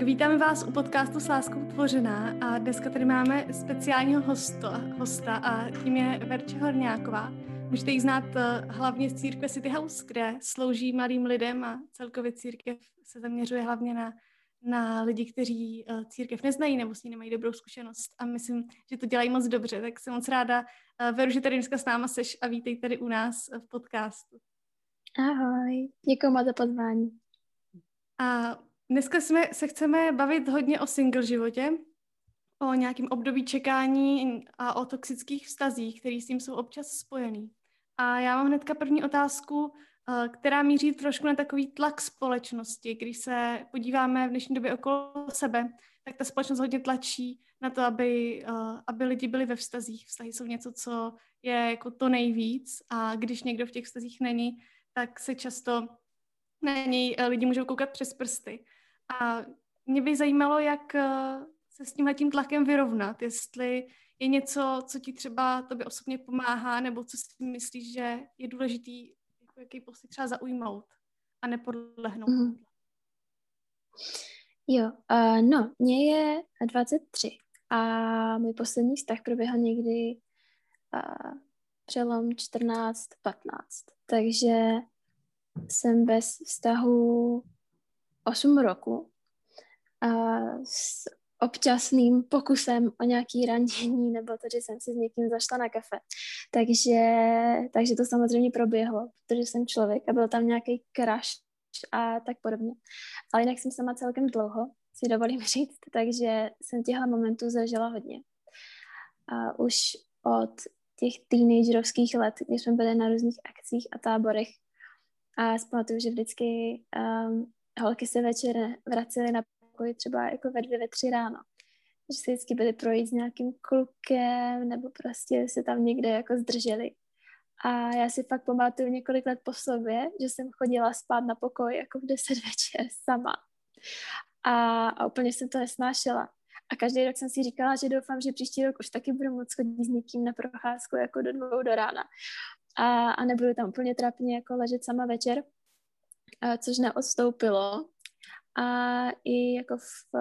Tak vítáme vás u podcastu s láskou tvořená a dneska tady máme speciálního hosta, hosta a tím je Verče Horňáková. Můžete ji znát eh, hlavně z církve City House, kde slouží mladým lidem a celkově církev se zaměřuje hlavně na, na lidi, kteří eh, církev neznají nebo s ní nemají dobrou zkušenost a myslím, že to dělají moc dobře, tak jsem moc ráda, eh, Veru, že tady dneska s náma seš a vítej tady u nás v podcastu. Ahoj, děkuji moc za pozvání. A dneska jsme, se chceme bavit hodně o single životě, o nějakém období čekání a o toxických vztazích, které s tím jsou občas spojený. A já mám hnedka první otázku, eh, která míří trošku na takový tlak společnosti. Když se podíváme v dnešní době okolo sebe, tak ta společnost hodně tlačí na to, aby, eh, aby lidi byli ve vztazích. Vztahy jsou něco, co je jako to nejvíc a když někdo v těch vztazích není, tak se často na něj eh, lidi můžou koukat přes prsty. A mě by zajímalo, jak eh, se s tímhle tím tlakem vyrovnat, jestli je něco, co ti třeba tobě osobně pomáhá, nebo co si myslíš, že je důležitý, jako jaký postoj třeba zaujmout a nepodlehnout. Mm. Jo, uh, no, mě je 23 a můj poslední vztah proběhl někdy uh, přelom 14-15, takže jsem bez vztahu 8 roku a s občasným pokusem o nějaký randění nebo to, že jsem si s někým zašla na kafe. Takže, takže to samozřejmě proběhlo, protože jsem člověk a byl tam nějaký crash a tak podobně. Ale jinak jsem sama celkem dlouho, si dovolím říct, takže jsem těchto momentů zažila hodně. A už od těch teenagerovských let, kdy jsme byli na různých akcích a táborech a zpamatuju, že vždycky um, holky se večer vracely na pokoj třeba jako ve dvě, ve tři ráno. Že se vždycky byly projít s nějakým klukem nebo prostě se tam někde jako zdrželi. A já si fakt pamatuju několik let po sobě, že jsem chodila spát na pokoj jako v deset večer sama. A, a úplně jsem to nesnášela. A každý rok jsem si říkala, že doufám, že příští rok už taky budu moc chodit s někým na procházku jako do dvou do rána. A, a nebudu tam úplně trapně jako ležet sama večer, což neodstoupilo. A i jako v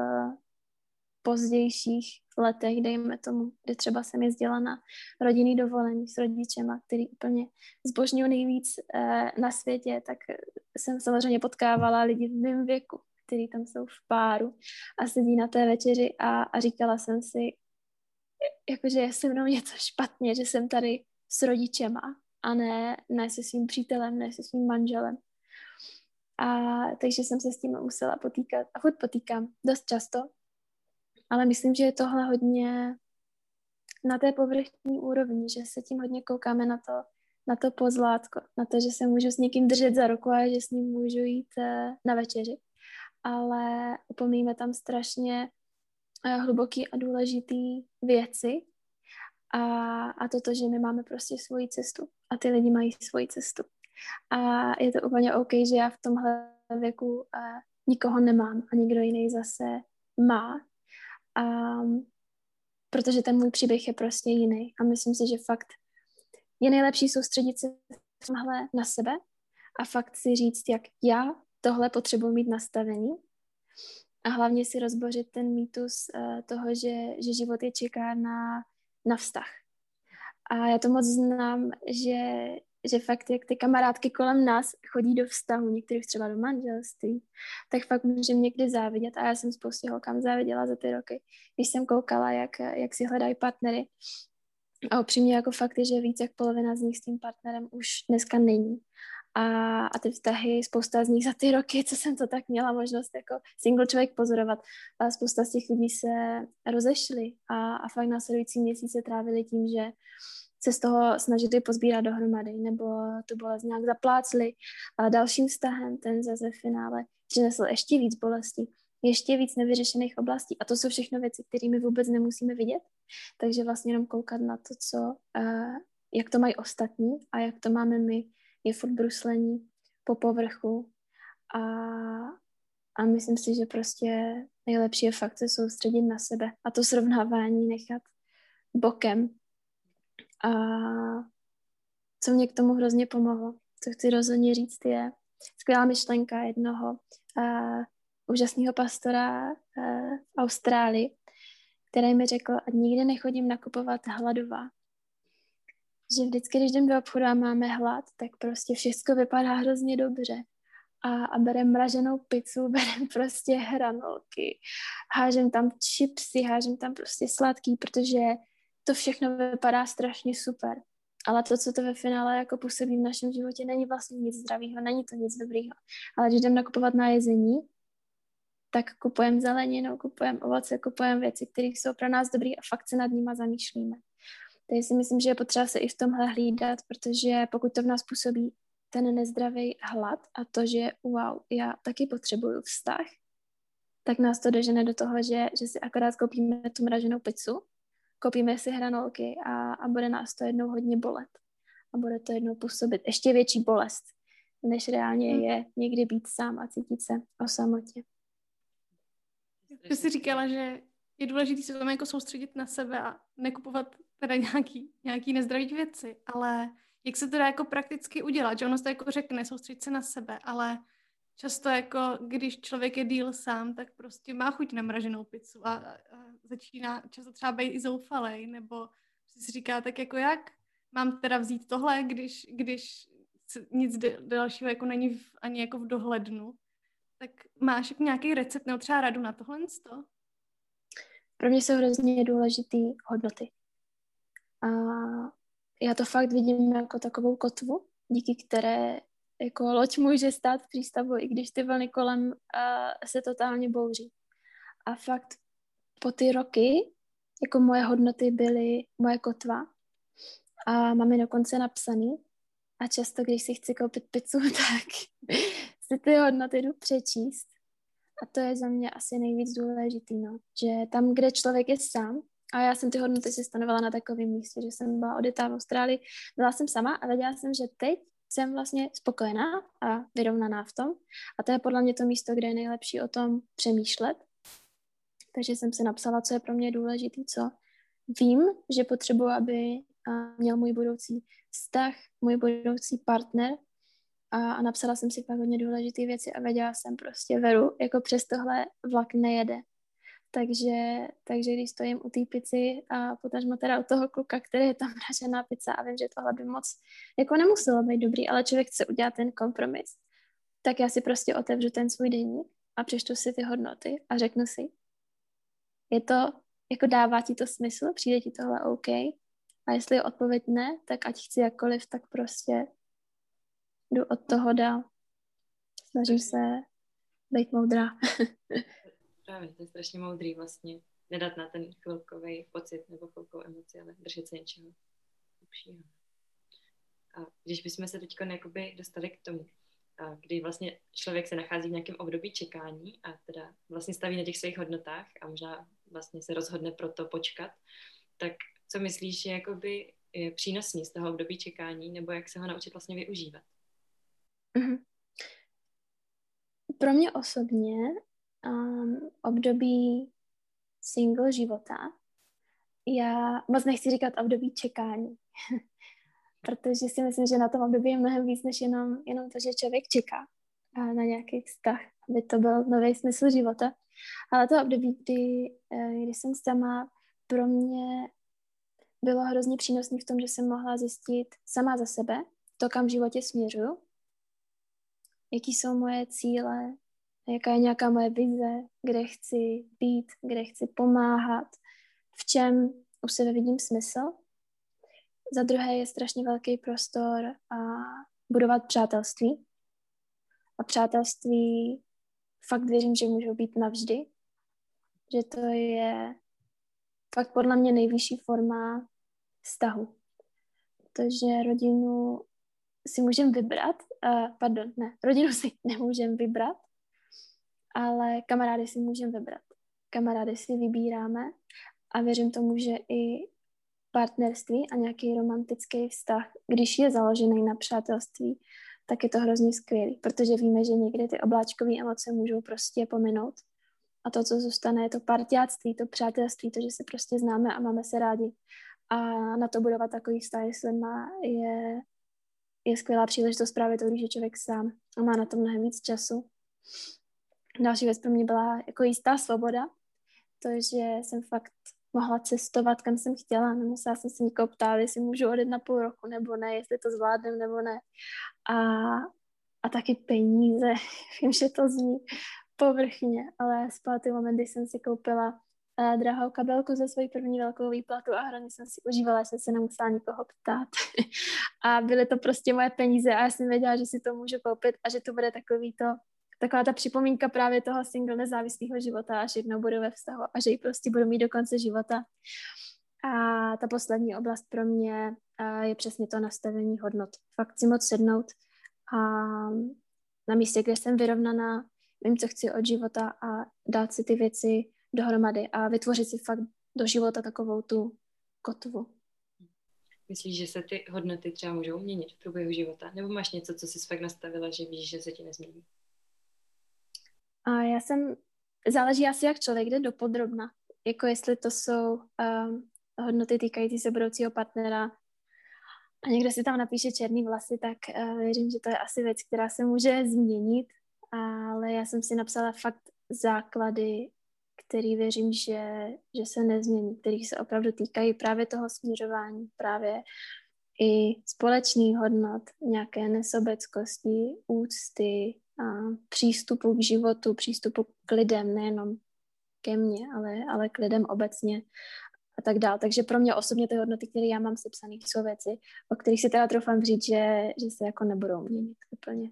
pozdějších letech, dejme tomu, kdy třeba jsem jezdila na rodinný dovolení s rodičema, který úplně zbožňují nejvíc eh, na světě, tak jsem samozřejmě potkávala lidi v mém věku, kteří tam jsou v páru a sedí na té večeři a, a říkala jsem si, jakože je se mnou něco špatně, že jsem tady s rodičema a ne, ne se svým přítelem, ne se svým manželem. A takže jsem se s tím musela potýkat a chud potýkám dost často, ale myslím, že je tohle hodně na té povrchní úrovni, že se tím hodně koukáme na to, na to pozlátko, na to, že se můžu s někým držet za ruku a že s ním můžu jít eh, na večeři. Ale upomíme tam strašně eh, hluboký a důležitý věci a, a toto, že my máme prostě svoji cestu a ty lidi mají svoji cestu. A je to úplně OK, že já v tomhle věku uh, nikoho nemám a někdo jiný zase má. Um, protože ten můj příběh je prostě jiný. A myslím si, že fakt je nejlepší soustředit se na sebe a fakt si říct, jak já tohle potřebuji mít nastavený a hlavně si rozbořit ten mýtus uh, toho, že, že život je čeká na, na vztah. A já to moc znám, že, že fakt jak ty kamarádky kolem nás chodí do vztahu, některých třeba do manželství, tak fakt můžeme někdy závidět a já jsem spoustě holkám záviděla za ty roky, když jsem koukala, jak, jak si hledají partnery a upřímně jako fakt je, že víc jak polovina z nich s tím partnerem už dneska není. A, a ty vztahy, spousta z nich za ty roky, co jsem to tak měla možnost jako single člověk pozorovat, a spousta z těch lidí se rozešly a, a fakt následující měsíce trávili tím, že se z toho snažili pozbírat dohromady, nebo tu bolest nějak zaplácli. A dalším vztahem ten zase v finále přinesl ještě víc bolesti, ještě víc nevyřešených oblastí. A to jsou všechno věci, které my vůbec nemusíme vidět. Takže vlastně jenom koukat na to, co, uh, jak to mají ostatní a jak to máme my, je furt bruslení po povrchu. A, a myslím si, že prostě nejlepší je fakt se soustředit na sebe a to srovnávání nechat bokem a co mě k tomu hrozně pomohlo, co chci rozhodně říct, je skvělá myšlenka jednoho uh, úžasného pastora uh, v Austrálii, který mi řekl, ať nikdy nechodím nakupovat hladová. Že vždycky, když jdem do obchodu a máme hlad, tak prostě všechno vypadá hrozně dobře. A, a berem mraženou pizzu, berem prostě hranolky, hážem tam chipsy, hážem tam prostě sladký, protože to všechno vypadá strašně super. Ale to, co to ve finále jako působí v našem životě, není vlastně nic zdravého, není to nic dobrého. Ale když jdem nakupovat na jezení, tak kupujeme zeleninu, kupujeme ovoce, kupujeme věci, které jsou pro nás dobré a fakt se nad nimi zamýšlíme. Takže si myslím, že je potřeba se i v tomhle hlídat, protože pokud to v nás působí ten nezdravý hlad a to, že wow, já taky potřebuju vztah, tak nás to dožene do toho, že, že si akorát koupíme tu mraženou pizzu, koupíme si hranolky a, a bude nás to jednou hodně bolet. A bude to jednou působit ještě větší bolest, než reálně hmm. je někdy být sám a cítit se o samotě. Ty jsi říkala, že je důležité se tam jako soustředit na sebe a nekupovat teda nějaký, nějaký nezdravý věci, ale jak se to dá jako prakticky udělat, že ono se to jako řekne, soustředit se na sebe, ale často jako, když člověk je díl sám, tak prostě má chuť na mraženou pizzu a, a začíná často třeba být i zoufalej, nebo si říká, tak jako jak mám teda vzít tohle, když, když nic dalšího jako není v, ani jako v dohlednu. Tak máš jako nějaký recept nebo třeba radu na tohle? Pro mě jsou hrozně důležitý hodnoty. A já to fakt vidím jako takovou kotvu, díky které jako loď může stát v přístavu, i když ty vlny kolem uh, se totálně bouří. A fakt po ty roky, jako moje hodnoty byly moje kotva a mám je dokonce napsaný a často, když si chci koupit pizzu, tak si ty hodnoty jdu přečíst. A to je za mě asi nejvíc důležitý, no. že tam, kde člověk je sám, a já jsem ty hodnoty si stanovala na takovém místě, že jsem byla odjetá v Austrálii, byla jsem sama a věděla jsem, že teď jsem vlastně spokojená a vyrovnaná v tom. A to je podle mě to místo, kde je nejlepší o tom přemýšlet. Takže jsem si napsala, co je pro mě důležité, co vím, že potřebuji, aby měl můj budoucí vztah, můj budoucí partner a, napsala jsem si pak hodně důležité věci a věděla jsem prostě, veru, jako přes tohle vlak nejede. Takže, takže když stojím u té pici a potažmo teda u toho kluka, který je tam mražená pizza a vím, že tohle by moc jako nemuselo být dobrý, ale člověk chce udělat ten kompromis, tak já si prostě otevřu ten svůj denník a přečtu si ty hodnoty a řeknu si, je to, jako dává ti to smysl, přijde ti tohle OK a jestli je odpověď ne, tak ať chci jakkoliv, tak prostě jdu od toho dál. Snažím se být moudrá. Právě, to je strašně moudrý vlastně. Nedat na ten chvilkový pocit nebo chvilkovou emoci, ale držet se něčeho lepšího. A když bychom se teď dostali k tomu, kdy vlastně člověk se nachází v nějakém období čekání a teda vlastně staví na těch svých hodnotách a možná vlastně se rozhodne pro to počkat, tak co myslíš, že jakoby je přínosný z toho období čekání nebo jak se ho naučit vlastně využívat? Mm-hmm. Pro mě osobně um, období single života, já moc nechci říkat období čekání, protože si myslím, že na tom období je mnohem víc, než jenom, jenom to, že člověk čeká na nějaký vztah, aby to byl nový smysl života. Ale to období, kdy, eh, kdy jsem sama, pro mě bylo hrozně přínosné v tom, že jsem mohla zjistit sama za sebe to, kam v životě směřuju, jaký jsou moje cíle, jaká je nějaká moje vize, kde chci být, kde chci pomáhat, v čem u sebe vidím smysl. Za druhé je strašně velký prostor a budovat přátelství. A přátelství fakt věřím, že můžou být navždy. Že to je fakt podle mě nejvyšší forma vztahu. Protože rodinu si můžeme vybrat, uh, pardon, ne, rodinu si nemůžeme vybrat, ale kamarády si můžeme vybrat. Kamarády si vybíráme a věřím tomu, že i partnerství a nějaký romantický vztah, když je založený na přátelství, tak je to hrozně skvělý, protože víme, že někdy ty obláčkové emoce můžou prostě pominout. A to, co zůstane, je to partiáctví, to přátelství, to, že se prostě známe a máme se rádi. A na to budovat takový vztah s lidma je, je skvělá příležitost právě to, když je člověk sám a má na to mnohem víc času. Další věc pro mě byla jako jistá svoboda, to, že jsem fakt mohla cestovat, kam jsem chtěla. Nemusela jsem se nikoho ptát, jestli můžu odjet na půl roku nebo ne, jestli to zvládnem nebo ne. A, a taky peníze. Vím, že to zní povrchně, ale spal ty moment, kdy jsem si koupila uh, drahou kabelku za svoji první velkou výplatu a hrozně jsem si užívala, že jsem se nemusela nikoho ptát. a byly to prostě moje peníze a já jsem věděla, že si to můžu koupit a že to bude takový to taková ta připomínka právě toho single nezávislého života, až jednou budu ve vztahu a že ji prostě budu mít do konce života. A ta poslední oblast pro mě je přesně to nastavení hodnot. Fakt si moc sednout a na místě, kde jsem vyrovnaná, vím, co chci od života a dát si ty věci dohromady a vytvořit si fakt do života takovou tu kotvu. Myslíš, že se ty hodnoty třeba můžou měnit v průběhu života? Nebo máš něco, co jsi fakt nastavila, že víš, že se ti nezmění? A já jsem, záleží asi, jak člověk jde do podrobna. Jako jestli to jsou um, hodnoty týkající se budoucího partnera a někdo si tam napíše černý vlasy, tak uh, věřím, že to je asi věc, která se může změnit, ale já jsem si napsala fakt základy, který věřím, že, že se nezmění, který se opravdu týkají právě toho směřování, právě i společných hodnot, nějaké nesobeckosti, úcty, přístupu k životu, přístupu k lidem, nejenom ke mně, ale, ale k lidem obecně a tak dále. Takže pro mě osobně ty hodnoty, které já mám sepsané, jsou věci, o kterých si teda troufám říct, že, že se jako nebudou měnit úplně.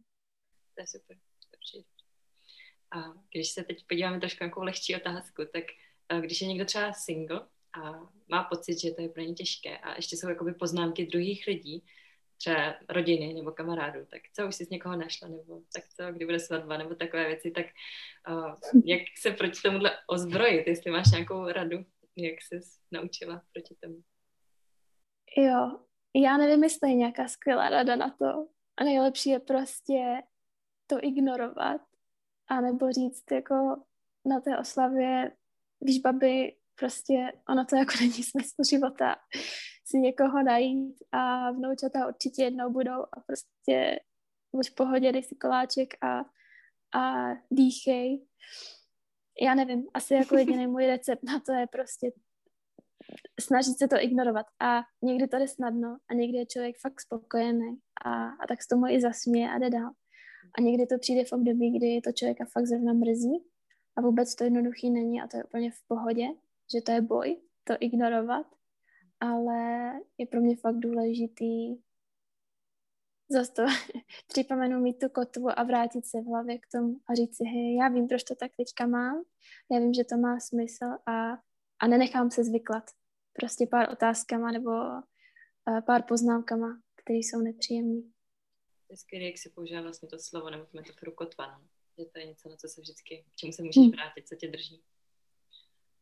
To je super. A když se teď podíváme trošku jako lehčí otázku, tak eh, když je někdo třeba single a má pocit, že to je pro ně těžké a ještě jsou jakoby poznámky druhých lidí, třeba rodiny nebo kamarádů, tak co už jsi z někoho našla, nebo tak co, kdy bude svatba, nebo takové věci, tak uh, jak se proti tomuhle ozbrojit, jestli máš nějakou radu, jak se naučila proti tomu? Jo, já nevím, jestli je nějaká skvělá rada na to. A nejlepší je prostě to ignorovat. A nebo říct jako na té oslavě, víš, babi, prostě ono to jako není smysl života si někoho najít a vnoučata určitě jednou budou a prostě buď v pohodě, dej si koláček a, a dýchej. Já nevím, asi jako jediný můj recept na to je prostě snažit se to ignorovat a někdy to jde snadno a někdy je člověk fakt spokojený a, a tak se tomu i zasměje a jde dál. A někdy to přijde v období, kdy to člověka fakt zrovna mrzí a vůbec to jednoduchý není a to je úplně v pohodě, že to je boj, to ignorovat ale je pro mě fakt důležitý zase to připomenu mít tu kotvu a vrátit se v hlavě k tomu a říct si, hej, já vím, proč to tak teďka mám, já vím, že to má smysl a, a nenechám se zvyklat. Prostě pár otázkama nebo uh, pár poznámkama, které jsou nepříjemné. Je skvělé, jak si používá vlastně to slovo nebo metaforu kotva, no. že to je něco, na co se vždycky, k čemu se můžeš hmm. vrátit, co tě drží.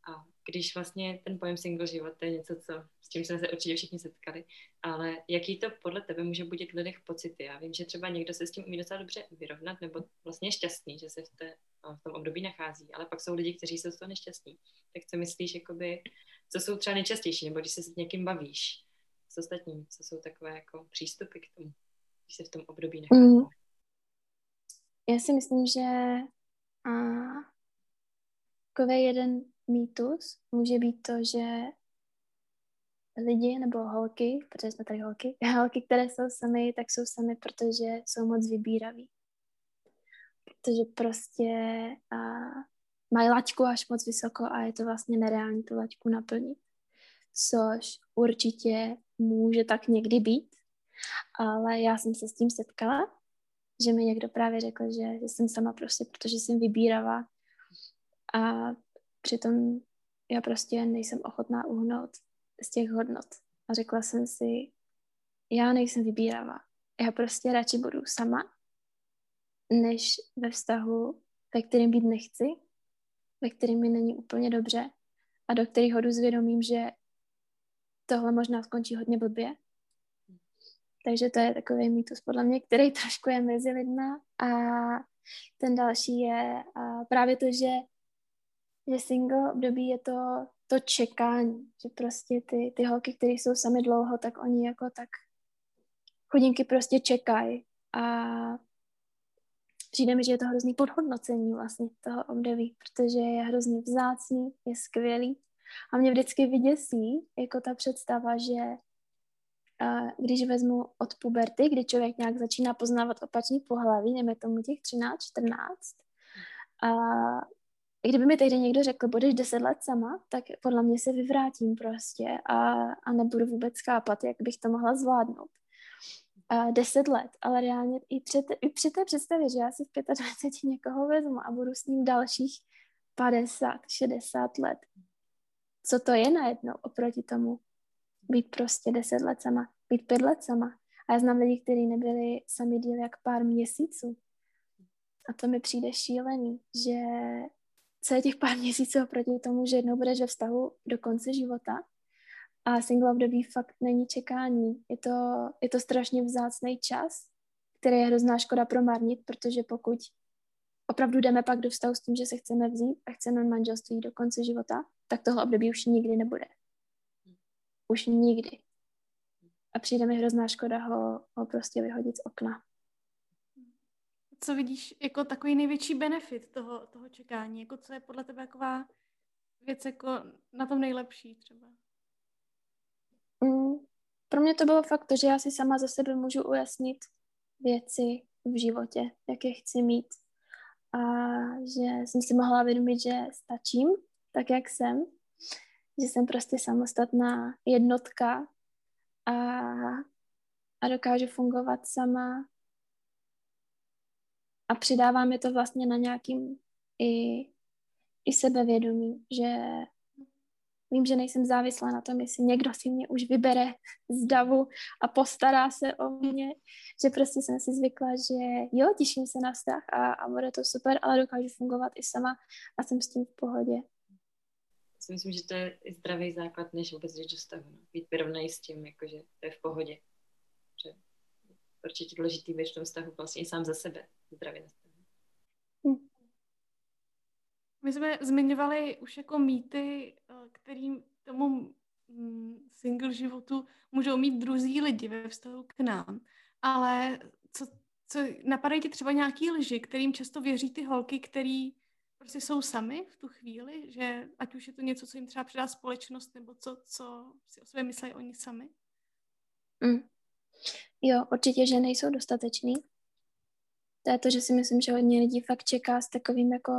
A když vlastně ten pojem single život to je něco, co, s čím jsme se určitě všichni setkali, ale jaký to podle tebe může budit v lidech pocity? Já vím, že třeba někdo se s tím umí docela dobře vyrovnat, nebo vlastně je šťastný, že se v, té, v tom období nachází, ale pak jsou lidi, kteří jsou z toho nešťastní. Tak co myslíš, jakoby, co jsou třeba nejčastější, nebo když se s někým bavíš s ostatním, co jsou takové jako přístupy k tomu, když se v tom období nachází? Mm. Já si myslím, že a, takový jeden mýtus může být to, že lidi nebo holky, protože jsme tady holky, holky, které jsou sami, tak jsou sami, protože jsou moc vybíraví. Protože prostě a, mají laťku až moc vysoko a je to vlastně nereální tu laťku naplnit. Což určitě může tak někdy být, ale já jsem se s tím setkala, že mi někdo právě řekl, že, že jsem sama prostě, protože jsem vybíravá a Přitom já prostě nejsem ochotná uhnout z těch hodnot. A řekla jsem si, já nejsem vybíravá. Já prostě radši budu sama, než ve vztahu, ve kterém být nechci, ve kterém mi není úplně dobře a do kterého jdu zvědomím, že tohle možná skončí hodně blbě. Takže to je takový mýtus podle mě, který trošku je mezi lidma. A ten další je právě to, že že single období je to, to čekání, že prostě ty, ty holky, které jsou sami dlouho, tak oni jako tak chudinky prostě čekají. A přijde mi, že je to hrozný podhodnocení vlastně toho období, protože je hrozně vzácný, je skvělý. A mě vždycky vyděsí jako ta představa, že když vezmu od puberty, kdy člověk nějak začíná poznávat opačný pohlaví, nevím, tomu těch 13, 14, a i kdyby mi tehdy někdo řekl, budeš 10 let sama, tak podle mě se vyvrátím prostě a, a nebudu vůbec chápat, jak bych to mohla zvládnout. 10 let, ale reálně i při, i při té představě, že já si v 25 někoho vezmu a budu s ním dalších 50, 60 let. Co to je najednou oproti tomu? Být prostě 10 let sama, být 5 let sama. A já znám lidi, kteří nebyli sami díl jak pár měsíců. A to mi přijde šílený, že co je těch pár měsíců oproti tomu, že jednou budeš ve vztahu do konce života a single období fakt není čekání. Je to, je to strašně vzácný čas, který je hrozná škoda promarnit, protože pokud opravdu jdeme pak do vztahu s tím, že se chceme vzít a chceme manželství do konce života, tak tohle období už nikdy nebude. Už nikdy. A přijde mi hrozná škoda ho, ho prostě vyhodit z okna co vidíš jako takový největší benefit toho, toho čekání? Jako co je podle tebe taková věc jako na tom nejlepší třeba? Mm, pro mě to bylo fakt to, že já si sama za sebe můžu ujasnit věci v životě, jaké chci mít. A že jsem si mohla vědomit, že stačím tak, jak jsem. Že jsem prostě samostatná jednotka a, a dokážu fungovat sama a přidává mi to vlastně na nějakým i, i sebevědomí, že vím, že nejsem závislá na tom, jestli někdo si mě už vybere z davu a postará se o mě, že prostě jsem si zvykla, že jo, těším se na vztah a, a bude to super, ale dokážu fungovat i sama a jsem s tím v pohodě. Myslím, že to je zdravý základ, než vůbec jít do vztahu. Být vyrovnaný s tím, jakože to je v pohodě. Že určitě důležitý být v tom vztahu vlastně i sám za sebe zdravě nastavený. My jsme zmiňovali už jako mýty, eh, kterým tomu mm, single životu můžou mít druzí lidi ve vztahu k nám. Ale co, co napadají ti třeba nějaký lži, kterým často věří ty holky, který prostě jsou sami v tu chvíli, že ať už je to něco, co jim třeba předá společnost, nebo co, co si o sobě myslí oni sami? Mm. Jo, určitě, že nejsou dostateční, to je to, že si myslím, že hodně lidí fakt čeká s takovým jako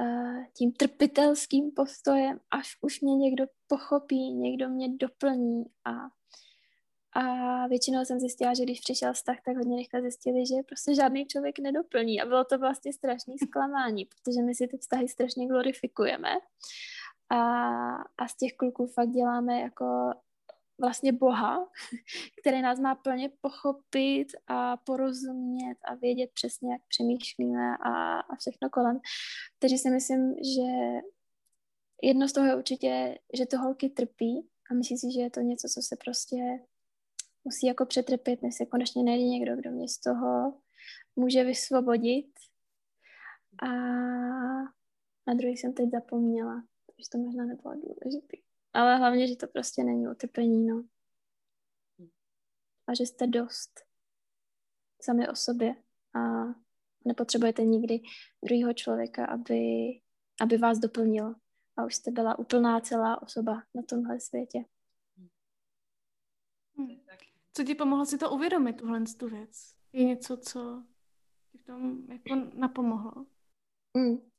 uh, tím trpitelským postojem, až už mě někdo pochopí, někdo mě doplní a a většinou jsem zjistila, že když přišel vztah, tak hodně rychle zjistili, že prostě žádný člověk nedoplní. A bylo to vlastně strašné zklamání, protože my si ty vztahy strašně glorifikujeme. A, a z těch kluků fakt děláme jako vlastně Boha, který nás má plně pochopit a porozumět a vědět přesně, jak přemýšlíme a, a všechno kolem. Takže si myslím, že jedno z toho je určitě, že to holky trpí a myslí si, že je to něco, co se prostě musí jako přetrpět, než se konečně najde někdo, kdo mě z toho může vysvobodit. A na druhý jsem teď zapomněla, takže to možná nebylo důležité. Ale hlavně, že to prostě není utrpení, no. A že jste dost sami o sobě a nepotřebujete nikdy druhého člověka, aby, aby vás doplnil. A už jste byla úplná celá osoba na tomhle světě. Hmm. Co ti pomohlo si to uvědomit, tuhle tu věc? Je něco, co ti v tom jako napomohlo? Hmm.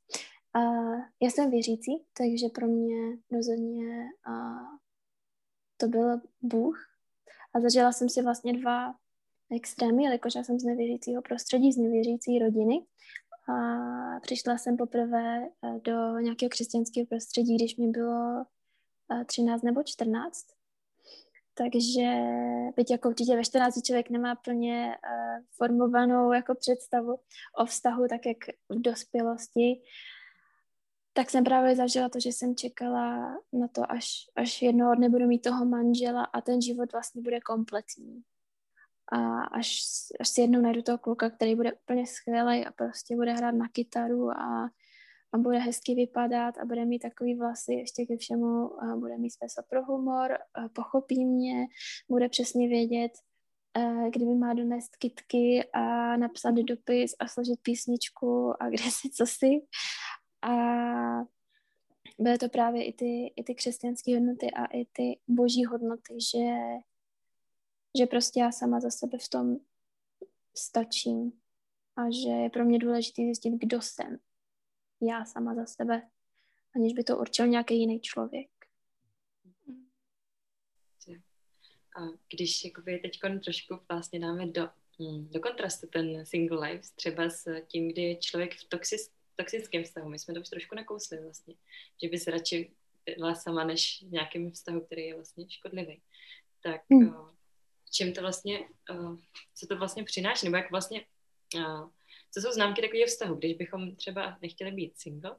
Uh, já jsem věřící, takže pro mě rozhodně uh, to byl Bůh. A zažila jsem si vlastně dva extrémy, jelikož já jsem z nevěřícího prostředí, z nevěřící rodiny. A přišla jsem poprvé e, do nějakého křesťanského prostředí, když mi bylo 13 e, nebo 14. Takže byť jako určitě ve 14 člověk nemá plně uh, formovanou jako představu o vztahu, tak jak v dospělosti, tak jsem právě zažila to, že jsem čekala na to, až, až jednoho dne budu mít toho manžela a ten život vlastně bude kompletní. A až, až si jednou najdu toho kluka, který bude úplně skvělý a prostě bude hrát na kytaru a, a bude hezky vypadat a bude mít takový vlasy ještě ke všemu, a bude mít smysl pro humor, pochopí mě, bude přesně vědět, uh, kdyby má donést kitky a napsat dopis a složit písničku a kde si co si. A byly to právě i ty, i ty křesťanské hodnoty a i ty boží hodnoty, že, že prostě já sama za sebe v tom stačím a že je pro mě důležité zjistit, kdo jsem já sama za sebe, aniž by to určil nějaký jiný člověk. A když jakoby teď trošku vlastně dáme do, hm, do kontrastu ten single life, třeba s tím, kdy je člověk v toxic, toxickém vztahu, my jsme to už trošku nakousli vlastně, že bys radši byla sama než v nějakém vztahu, který je vlastně škodlivý. Tak hmm. uh, čím to vlastně, uh, co to vlastně přináší, nebo jak vlastně, uh, co jsou známky takového vztahu, když bychom třeba nechtěli být single,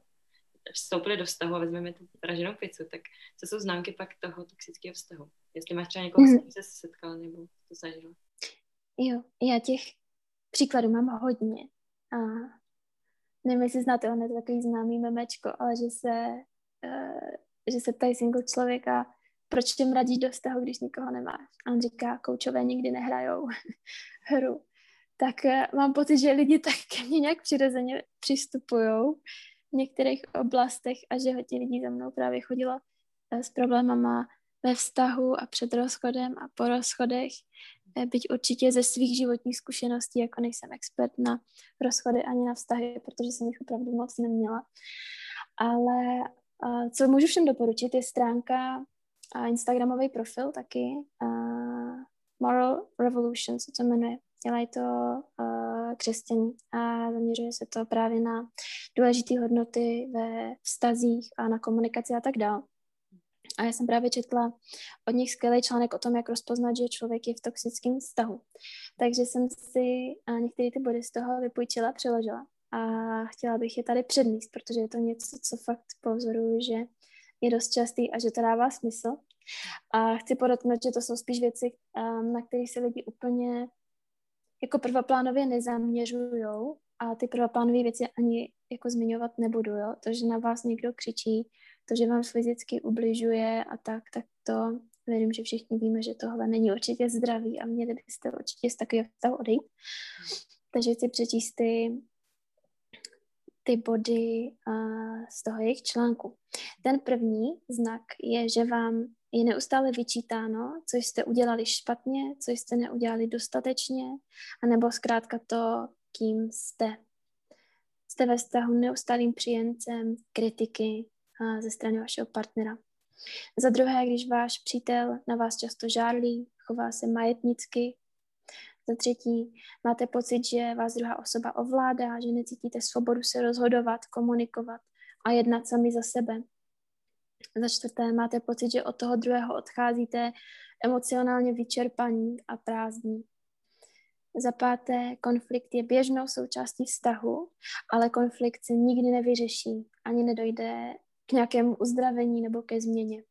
vstoupili do vztahu a vezmeme tu raženou pizzu, tak co jsou známky pak toho toxického vztahu? Jestli máš třeba někoho, mm. s kým se setkala nebo to zažila? Jo, já těch příkladů mám hodně. A nevím, jestli znáte, on je to takový známý memečko, ale že se, uh, že se ptají single člověka, proč těm radíš do vztahu, když nikoho nemáš? A on říká, koučové nikdy nehrajou hru. Tak uh, mám pocit, že lidi tak ke mně nějak přirozeně přistupují v některých oblastech a že hodně lidí za mnou právě chodilo uh, s problémama ve vztahu a před rozchodem a po rozchodech, byť určitě ze svých životních zkušeností, jako nejsem expert na rozchody ani na vztahy, protože jsem jich opravdu moc neměla. Ale eh, co můžu všem doporučit, je stránka a Instagramový profil taky, uh, Moral Revolution se to jmenuje. Dělají to uh, křesťaní a zaměřuje se to právě na důležité hodnoty ve vztazích a na komunikaci a tak dále. A já jsem právě četla od nich skvělý článek o tom, jak rozpoznat, že člověk je v toxickém vztahu. Takže jsem si některé ty body z toho vypůjčila, přeložila a chtěla bych je tady předníst, protože je to něco, co fakt pozoruju, že je dost častý a že to dává smysl. A chci podotknout, že to jsou spíš věci, na které se lidi úplně jako prvoplánově nezaměřují a ty prvoplánové věci ani jako zmiňovat nebudu, jo? To, že na vás někdo křičí, to, že vám fyzicky ubližuje a tak, tak to věřím, že všichni víme, že tohle není určitě zdravý a měli byste určitě z takového stavu odejít. Takže chci přečíst ty, ty body uh, z toho jejich článku. Ten první znak je, že vám je neustále vyčítáno, co jste udělali špatně, co jste neudělali dostatečně, anebo zkrátka to, kým jste. Jste ve vztahu neustálým příjemcem kritiky, ze strany vašeho partnera. Za druhé, když váš přítel na vás často žárlí, chová se majetnicky. Za třetí, máte pocit, že vás druhá osoba ovládá, že necítíte svobodu se rozhodovat, komunikovat a jednat sami za sebe. Za čtvrté, máte pocit, že od toho druhého odcházíte emocionálně vyčerpaní a prázdní. Za páté, konflikt je běžnou součástí vztahu, ale konflikt se nikdy nevyřeší, ani nedojde k nějakému uzdravení nebo ke změně.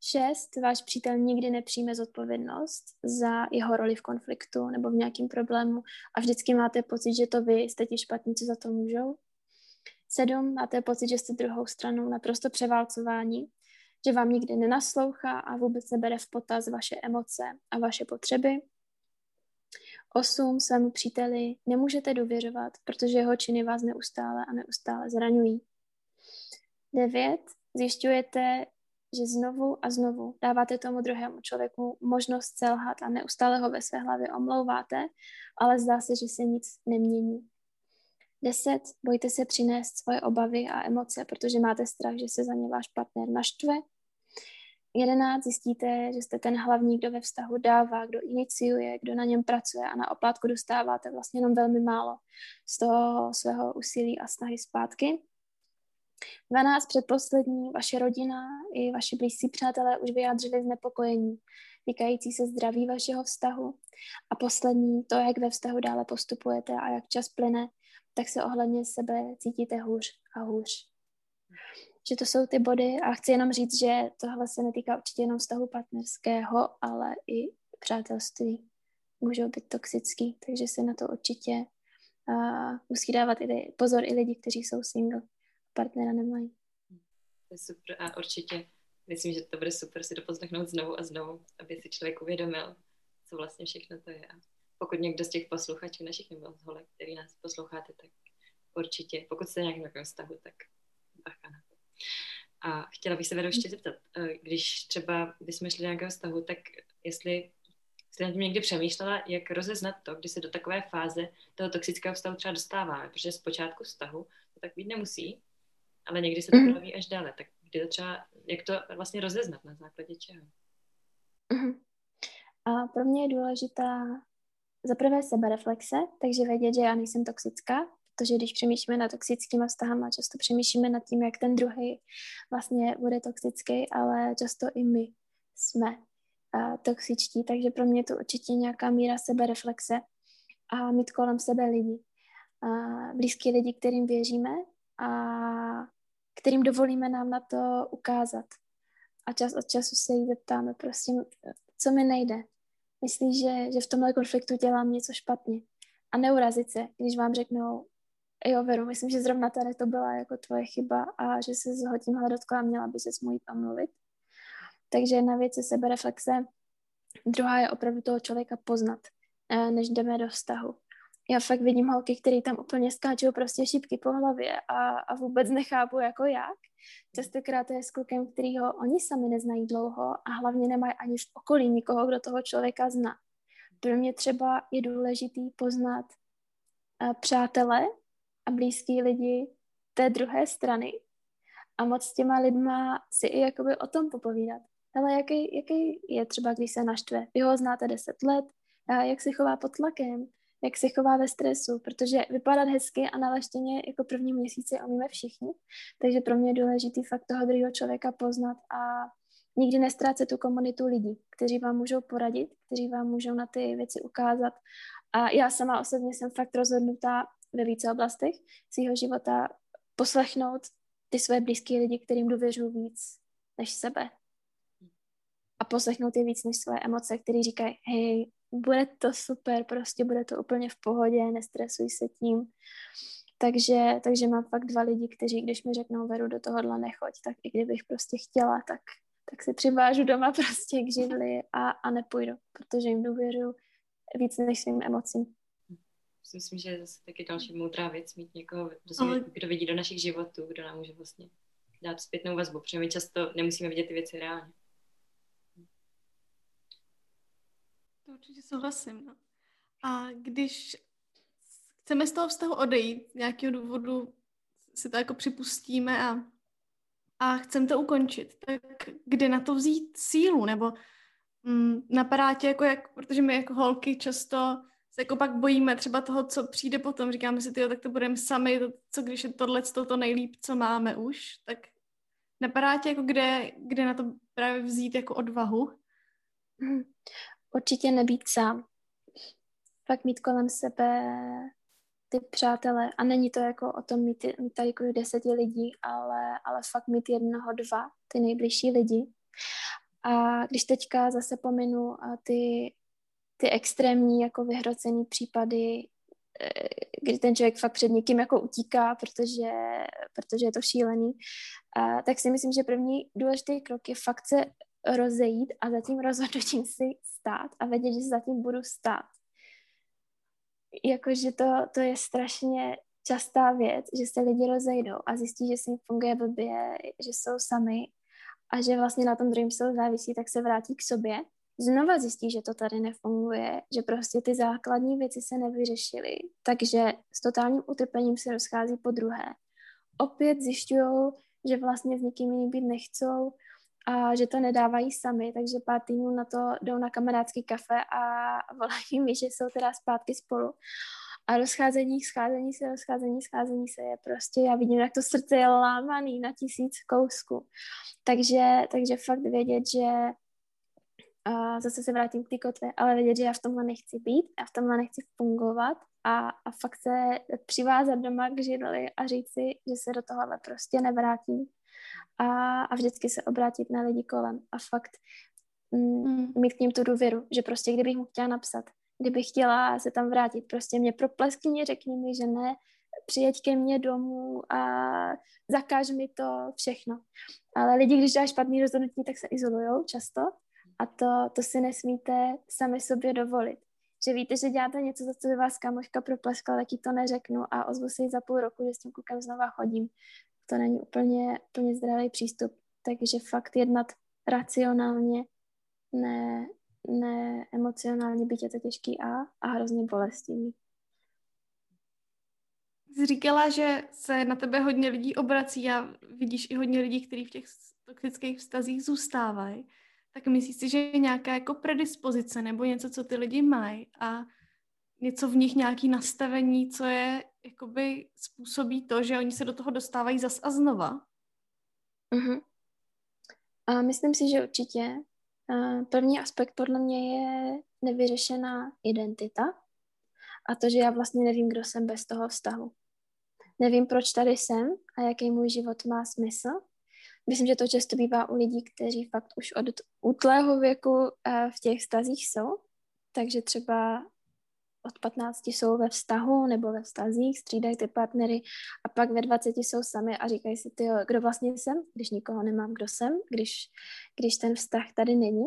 Šest, váš přítel nikdy nepřijme zodpovědnost za jeho roli v konfliktu nebo v nějakém problému a vždycky máte pocit, že to vy jste ti špatní, co za to můžou. Sedm, máte pocit, že jste druhou stranou naprosto převálcování, že vám nikdy nenaslouchá a vůbec nebere v potaz vaše emoce a vaše potřeby. Osm, svému příteli nemůžete důvěřovat, protože jeho činy vás neustále a neustále zraňují. 9. Zjišťujete, že znovu a znovu dáváte tomu druhému člověku možnost selhat a neustále ho ve své hlavě omlouváte, ale zdá se, že se nic nemění. 10. Bojte se přinést svoje obavy a emoce, protože máte strach, že se za ně váš partner naštve. 11. Zjistíte, že jste ten hlavní, kdo ve vztahu dává, kdo iniciuje, kdo na něm pracuje a na oplátku dostáváte vlastně jenom velmi málo z toho svého úsilí a snahy zpátky. 12 předposlední, vaše rodina i vaši blízcí přátelé už vyjádřili znepokojení týkající se zdraví vašeho vztahu. A poslední, to, jak ve vztahu dále postupujete a jak čas plyne, tak se ohledně sebe cítíte hůř a hůř. Že to jsou ty body a chci jenom říct, že tohle se netýká určitě jenom vztahu partnerského, ale i přátelství můžou být toxický, takže se na to určitě uh, musí dávat i pozor i lidi, kteří jsou single partnera nemají. To je super a určitě myslím, že to bude super si to znovu a znovu, aby si člověk uvědomil, co vlastně všechno to je. A pokud někdo z těch posluchačů našich nebo z holek, který nás posloucháte, tak určitě, pokud jste nějakým takovém vztahu, tak bacha na to. A chtěla bych se Veru ještě zeptat, eh, když třeba bychom šli do nějakého vztahu, tak jestli jste nad tím někdy přemýšlela, jak rozeznat to, kdy se do takové fáze toho toxického vztahu třeba dostáváme, protože z počátku vztahu to tak být nemusí, ale někdy se to mm. proví až dále. Tak kdy to třeba, jak to vlastně rozeznat na základě čeho? Mm. A pro mě je důležitá za prvé sebereflexe, takže vědět, že já nejsem toxická, protože když přemýšlíme nad toxickými vztahama, často přemýšlíme nad tím, jak ten druhý vlastně bude toxický, ale často i my jsme toxičtí, takže pro mě je to určitě nějaká míra sebereflexe a mít kolem sebe lidi. Uh, blízký lidi, kterým věříme a kterým dovolíme nám na to ukázat. A čas od času se jí zeptáme, prosím, co mi nejde. Myslíš, že, že v tomhle konfliktu dělám něco špatně? A neurazit se, když vám řeknou, jo, Veru, myslím, že zrovna tady to byla jako tvoje chyba a že se ho tímhle dotkla a měla by se s mojím omluvit. Takže jedna věc je sebereflexe, druhá je opravdu toho člověka poznat, eh, než jdeme do vztahu. Já fakt vidím holky, které tam úplně skáčou prostě šipky po hlavě a, a vůbec nechápu jako jak. Častokrát to je s klukem, kterýho oni sami neznají dlouho a hlavně nemají ani v okolí nikoho, kdo toho člověka zná. Pro mě třeba je důležitý poznat uh, přátele a blízký lidi té druhé strany a moc s těma lidma si i jakoby o tom popovídat. Ale jaký, jaký je třeba, když se naštve? Vy ho znáte deset let, a jak se chová pod tlakem, jak se chová ve stresu, protože vypadat hezky a nalaštěně jako první měsíci umíme všichni, takže pro mě je důležitý fakt toho druhého člověka poznat a nikdy nestrácet tu komunitu lidí, kteří vám můžou poradit, kteří vám můžou na ty věci ukázat. A já sama osobně jsem fakt rozhodnutá ve více oblastech svého života poslechnout ty své blízké lidi, kterým důvěřuji víc než sebe. A poslechnout je víc než své emoce, který říkají, hej, bude to super, prostě bude to úplně v pohodě, nestresuj se tím. Takže, takže mám fakt dva lidi, kteří, když mi řeknou, Veru, do tohohle nechoď, tak i kdybych prostě chtěla, tak, tak si přivážu doma prostě k živli a, a nepůjdu, protože jim důvěřuji víc než svým emocím. Myslím, že je zase taky další moudrá věc mít někoho, kdo, Ale... kdo vidí do našich životů, kdo nám může vlastně dát zpětnou vazbu, protože my často nemusíme vidět ty věci reálně. To určitě souhlasím. No. A když chceme z toho vztahu odejít, z nějakého důvodu si to jako připustíme a, a chceme to ukončit, tak kde na to vzít sílu? Nebo mm, napadá tě, jako jak, protože my jako holky často se jako pak bojíme třeba toho, co přijde potom. Říkáme si, tyjo, tak to budeme sami, to, co když je tohle to, to nejlíp, co máme už, tak napadá tě, jako kde, kde na to právě vzít jako odvahu? Určitě nebýt sám. Fakt mít kolem sebe ty přátelé. A není to jako o tom mít, mít tady jako deseti lidí, ale, ale fakt mít jednoho, dva, ty nejbližší lidi. A když teďka zase pominu ty, ty extrémní jako vyhrocený případy, eh, kdy ten člověk fakt před někým jako utíká, protože, protože je to šílený, a, tak si myslím, že první důležitý krok je fakt se rozejít a za tím rozhodnutím si stát a vědět, že za tím budu stát. Jakože to, to je strašně častá věc, že se lidi rozejdou a zjistí, že si jim funguje blbě, že jsou sami a že vlastně na tom druhém jsou závisí, tak se vrátí k sobě. Znova zjistí, že to tady nefunguje, že prostě ty základní věci se nevyřešily, takže s totálním utrpením se rozchází po druhé. Opět zjišťují, že vlastně s nikým jiným být nechcou, a že to nedávají sami, takže pár týdnů na to jdou na kamarádský kafe a volají mi, že jsou teda zpátky spolu. A rozcházení, scházení se, rozcházení, scházení se je prostě, já vidím, jak to srdce je lámaný na tisíc kousků. Takže, takže fakt vědět, že a zase se vrátím k té kotve, ale vědět, že já v tomhle nechci být, já v tomhle nechci fungovat a, a fakt se přivázat doma k židli a říct si, že se do tohohle prostě nevrátím a, a vždycky se obrátit na lidi kolem a fakt mm, mm. mít k ním tu důvěru, že prostě kdybych mu chtěla napsat, kdybych chtěla se tam vrátit, prostě mě propleskni, řekni mi, že ne, přijeď ke mně domů a zakáž mi to všechno. Ale lidi, když dáš špatný rozhodnutí, tak se izolujou často A to, to si nesmíte sami sobě dovolit. Že víte, že děláte něco, za co by vás kamoška propleskla, tak jí to neřeknu a ozvu se jí za půl roku, že s tím klukem znova chodím. To není úplně, úplně zdravý přístup. Takže fakt jednat racionálně, ne, ne emocionálně, byť je to těžký a, a hrozně bolestivý. Jsi říkala, že se na tebe hodně lidí obrací a vidíš i hodně lidí, kteří v těch toxických vztazích zůstávají. Tak myslíš si, že je nějaká jako predispozice nebo něco, co ty lidi mají a něco v nich, nějaký nastavení, co je, jakoby způsobí to, že oni se do toho dostávají zas a znova? Uh-huh. A myslím si, že určitě. První aspekt podle mě je nevyřešená identita a to, že já vlastně nevím, kdo jsem bez toho vztahu. Nevím, proč tady jsem a jaký můj život má smysl. Myslím, že to často bývá u lidí, kteří fakt už od útlého věku eh, v těch vztazích jsou. Takže třeba od 15 jsou ve vztahu nebo ve vztazích, střídají ty partnery a pak ve 20 jsou sami a říkají si, ty, kdo vlastně jsem, když nikoho nemám, kdo jsem, když, když ten vztah tady není.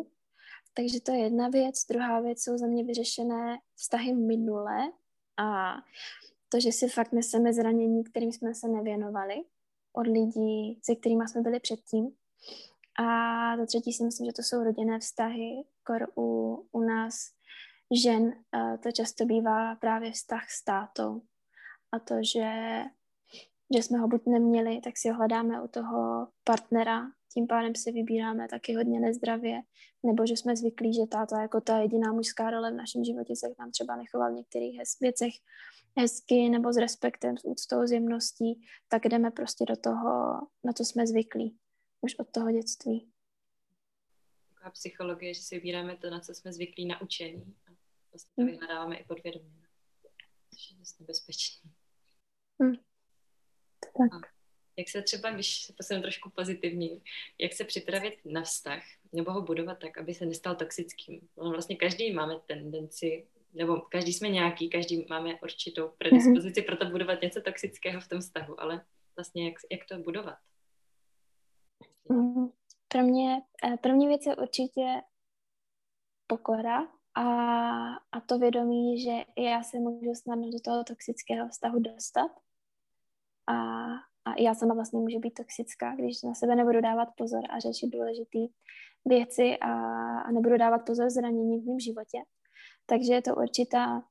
Takže to je jedna věc. Druhá věc jsou za mě vyřešené vztahy minulé a to, že si fakt neseme zranění, kterým jsme se nevěnovali od lidí, se kterými jsme byli předtím. A to třetí si myslím, že to jsou rodinné vztahy, kor u, u nás žen to často bývá právě vztah s tátou. A to, že, že jsme ho buď neměli, tak si ho hledáme u toho partnera, tím pádem si vybíráme taky hodně nezdravě, nebo že jsme zvyklí, že táta jako ta jediná mužská role v našem životě se tam třeba nechoval v některých věcech hezky nebo s respektem, s úctou, s jemností, tak jdeme prostě do toho, na co jsme zvyklí už od toho dětství. Taková psychologie, že si vybíráme to, na co jsme zvyklí naučení vlastně hmm. vyhledáváme i podvědomě. Což je dost nebezpečný. Hmm. Tak. A jak se třeba, když se posunu trošku pozitivní, jak se připravit na vztah nebo ho budovat tak, aby se nestal toxickým. No vlastně každý máme tendenci nebo každý jsme nějaký, každý máme určitou predispozici pro to budovat něco toxického v tom vztahu, ale vlastně jak, jak to budovat? Mm, pro mě eh, první věc je určitě pokora a, a to vědomí, že já se můžu snadno do toho toxického vztahu dostat a, a já sama vlastně můžu být toxická, když na sebe nebudu dávat pozor a řešit důležité věci a, a nebudu dávat pozor zranění v mém životě. Takže je to určitá,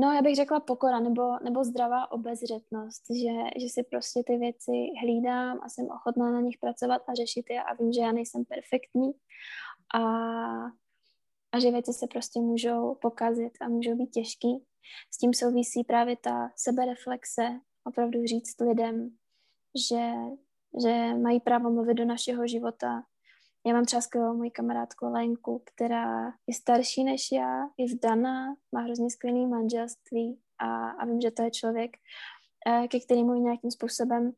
no já bych řekla pokora nebo, nebo zdravá obezřetnost, že, že si prostě ty věci hlídám a jsem ochotná na nich pracovat a řešit je a vím, že já nejsem perfektní a, a že věci se prostě můžou pokazit a můžou být těžký. S tím souvisí právě ta sebereflexe, opravdu říct lidem, že, že mají právo mluvit do našeho života, já mám třeba skvělou moji kamarádku Lenku, která je starší než já, je vdaná, má hrozně skvělé manželství a, a vím, že to je člověk, eh, ke kterému nějakým způsobem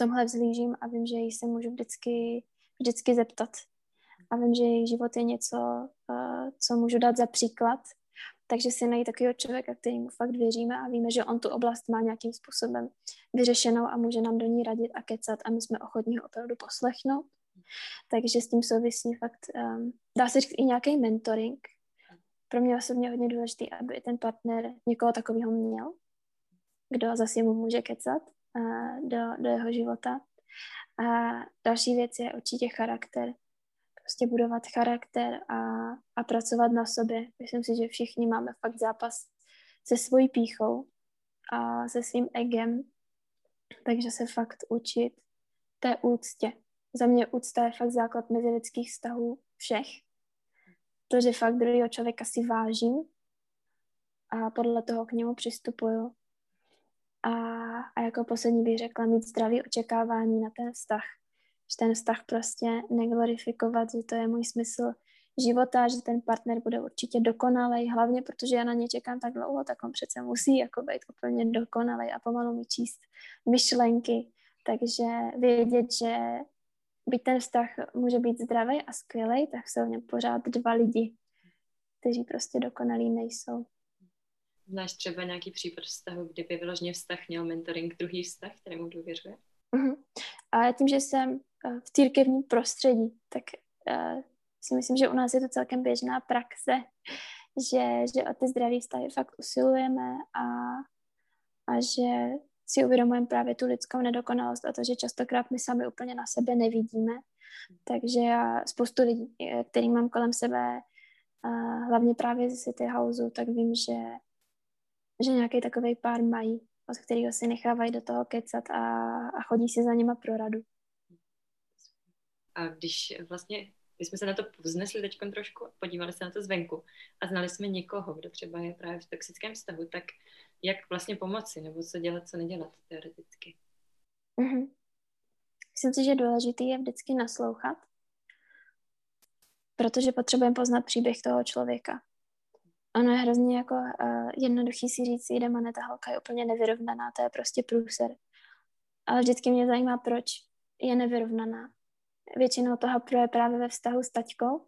tomhle vzlížím a vím, že jí se můžu vždycky, vždycky zeptat. A vím, že její život je něco, co můžu dát za příklad. Takže si najít takového člověka, kterýmu fakt věříme a víme, že on tu oblast má nějakým způsobem vyřešenou a může nám do ní radit a kecat a my jsme ochotní ho opravdu poslechnout. Takže s tím souvisí fakt, um, dá se říct i nějaký mentoring. Pro mě osobně hodně důležitý, aby ten partner někoho takového měl, kdo zase mu může kecat uh, do, do jeho života. A další věc je určitě charakter. Prostě budovat charakter a, a pracovat na sobě. Myslím si, že všichni máme fakt zápas se svojí píchou a se svým egem, takže se fakt učit té úctě za mě úcta je fakt základ mezilidských vztahů všech. To, že fakt druhého člověka si vážím a podle toho k němu přistupuju. A, a jako poslední bych řekla mít zdravý očekávání na ten vztah. Že ten vztah prostě neglorifikovat, že to je můj smysl života, že ten partner bude určitě dokonalý, hlavně protože já na ně čekám tak dlouho, tak on přece musí jako být úplně dokonalý a pomalu mi číst myšlenky. Takže vědět, že byť ten vztah může být zdravý a skvělý, tak jsou v něm pořád dva lidi, kteří prostě dokonalí nejsou. Znáš třeba nějaký případ vztahu, kdyby vyloženě vztah měl mentoring druhý vztah, kterému důvěřuje? Uh-huh. A tím, že jsem v církevním prostředí, tak uh, si myslím, že u nás je to celkem běžná praxe, že, že o ty zdraví vztahy fakt usilujeme a, a že si uvědomujeme právě tu lidskou nedokonalost a to, že častokrát my sami úplně na sebe nevidíme. Takže já spoustu lidí, který mám kolem sebe, a hlavně právě ze City Houseu, tak vím, že, že nějaký takový pár mají, od kterého si nechávají do toho kecat a, a chodí si za nima pro radu. A když vlastně my jsme se na to vznesli teď trošku, podívali se na to zvenku a znali jsme někoho, kdo třeba je právě v toxickém vztahu, tak jak vlastně pomoci, nebo co dělat, co nedělat teoreticky. Mm-hmm. Myslím si, že důležité je vždycky naslouchat, protože potřebujeme poznat příběh toho člověka. Ono je hrozně jako uh, jednoduchý si říct, jdem a ta holka je úplně nevyrovnaná, to je prostě průser. Ale vždycky mě zajímá, proč je nevyrovnaná. Většinou toho je právě ve vztahu s taťkou,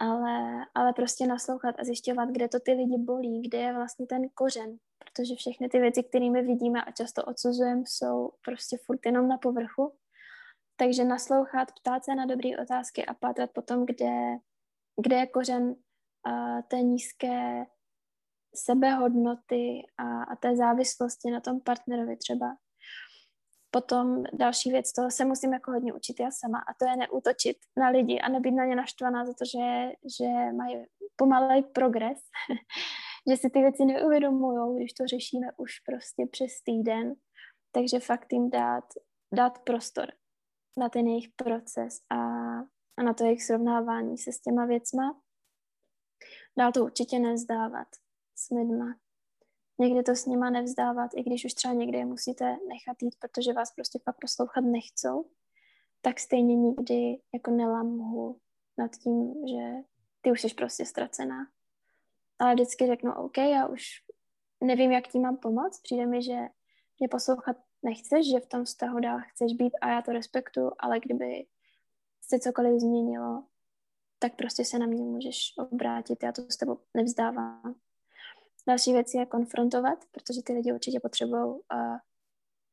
ale, ale prostě naslouchat a zjišťovat, kde to ty lidi bolí, kde je vlastně ten kořen, protože všechny ty věci, kterými vidíme a často odsuzujeme, jsou prostě furt jenom na povrchu. Takže naslouchat, ptát se na dobré otázky a pátrat potom, kde, kde je kořen uh, té nízké sebehodnoty a, a té závislosti na tom partnerovi třeba. Potom další věc, toho se musím jako hodně učit já sama a to je neútočit na lidi a nebýt na ně naštvaná za to, že, že mají pomalej progres, že si ty věci neuvědomují, když to řešíme už prostě přes týden. Takže fakt jim dát, dát prostor na ten jejich proces a, a na to jejich srovnávání se s těma věcma. Dál to určitě nezdávat s lidma. Někdy to s nima nevzdávat, i když už třeba někdy je musíte nechat jít, protože vás prostě fakt poslouchat nechcou, tak stejně nikdy jako nelamhu nad tím, že ty už jsi prostě ztracená. Ale vždycky řeknu, OK, já už nevím, jak ti mám pomoct, přijde mi, že mě poslouchat nechceš, že v tom vztahu dál chceš být a já to respektuju, ale kdyby se cokoliv změnilo, tak prostě se na mě můžeš obrátit, já to s tebou nevzdávám. Další věc je konfrontovat, protože ty lidi určitě potřebují uh,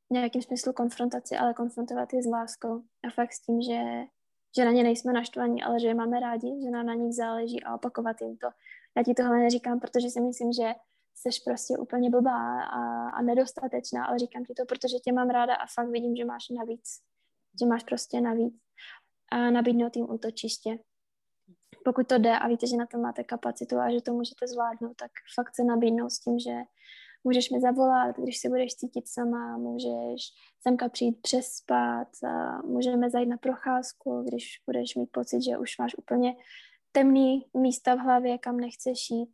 v nějakým smyslu konfrontaci, ale konfrontovat je s láskou a fakt s tím, že, že na ně nejsme naštvaní, ale že je máme rádi, že nám na nich záleží a opakovat jim to. Já ti tohle neříkám, protože si myslím, že jsi prostě úplně blbá a, a nedostatečná, ale říkám ti to, protože tě mám ráda a fakt vidím, že máš navíc. Že máš prostě navíc. A nabídnout jim útočiště pokud to jde a víte, že na to máte kapacitu a že to můžete zvládnout, tak fakt se nabídnout s tím, že můžeš mi zavolat, když si budeš cítit sama, můžeš semka přijít přespat, a můžeme zajít na procházku, když budeš mít pocit, že už máš úplně temný místa v hlavě, kam nechceš jít.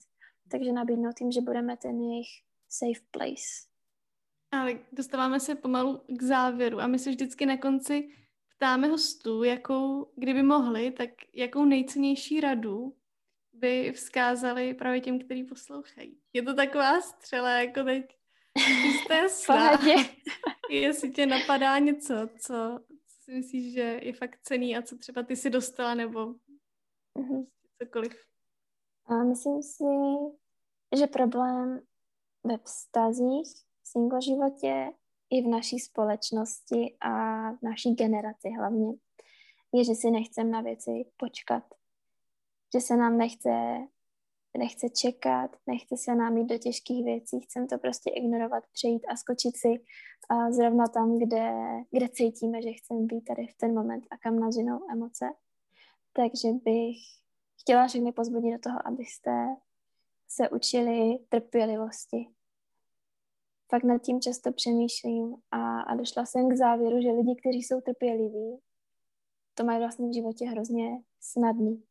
Takže nabídnout tím, že budeme ten jejich safe place. Ale dostáváme se pomalu k závěru a my se vždycky na konci ptáme hostů, jakou, kdyby mohli, tak jakou nejcennější radu by vzkázali právě těm, kteří poslouchají. Je to taková střela, jako teď čisté sna. Jestli tě napadá něco, co, co si myslíš, že je fakt cený a co třeba ty si dostala, nebo mm-hmm. cokoliv. A myslím si, že problém ve vztazích, v single životě i v naší společnosti a v naší generaci hlavně, je, že si nechcem na věci počkat. Že se nám nechce, nechce čekat, nechce se nám jít do těžkých věcí, chcem to prostě ignorovat, přejít a skočit si a zrovna tam, kde, kde cítíme, že chceme být tady v ten moment a kam nás emoce. Takže bych chtěla všechny pozbudit do toho, abyste se učili trpělivosti, fakt nad tím často přemýšlím a, a došla jsem k závěru, že lidi, kteří jsou trpěliví, to mají vlastně v životě hrozně snadný.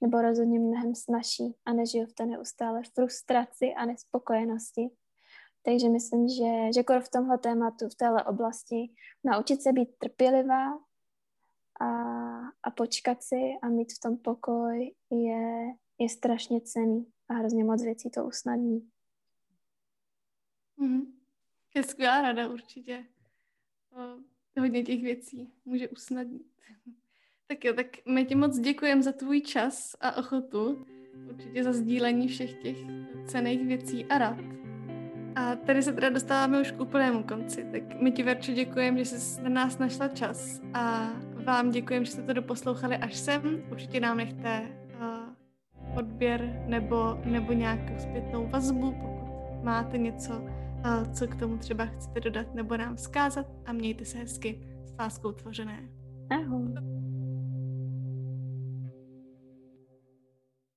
Nebo rozhodně mnohem snažší a nežiju v té neustále frustraci a nespokojenosti. Takže myslím, že, že v tomhle tématu, v téhle oblasti, naučit se být trpělivá a, a počkat si a mít v tom pokoj je, je strašně cený a hrozně moc věcí to usnadní. Mm-hmm. Je skvělá rada určitě. Hodně těch věcí může usnadnit. tak jo, tak my ti moc děkujeme za tvůj čas a ochotu. Určitě za sdílení všech těch cených věcí a rad. A tady se teda dostáváme už k úplnému konci. Tak my ti, Verčo, děkujeme, že jsi na nás našla čas a vám děkujeme, že jste to doposlouchali až sem. Určitě nám nechte uh, odběr nebo, nebo nějakou zpětnou vazbu, pokud máte něco, co k tomu třeba chcete dodat nebo nám vzkázat a mějte se hezky s láskou tvořené. Ahoj.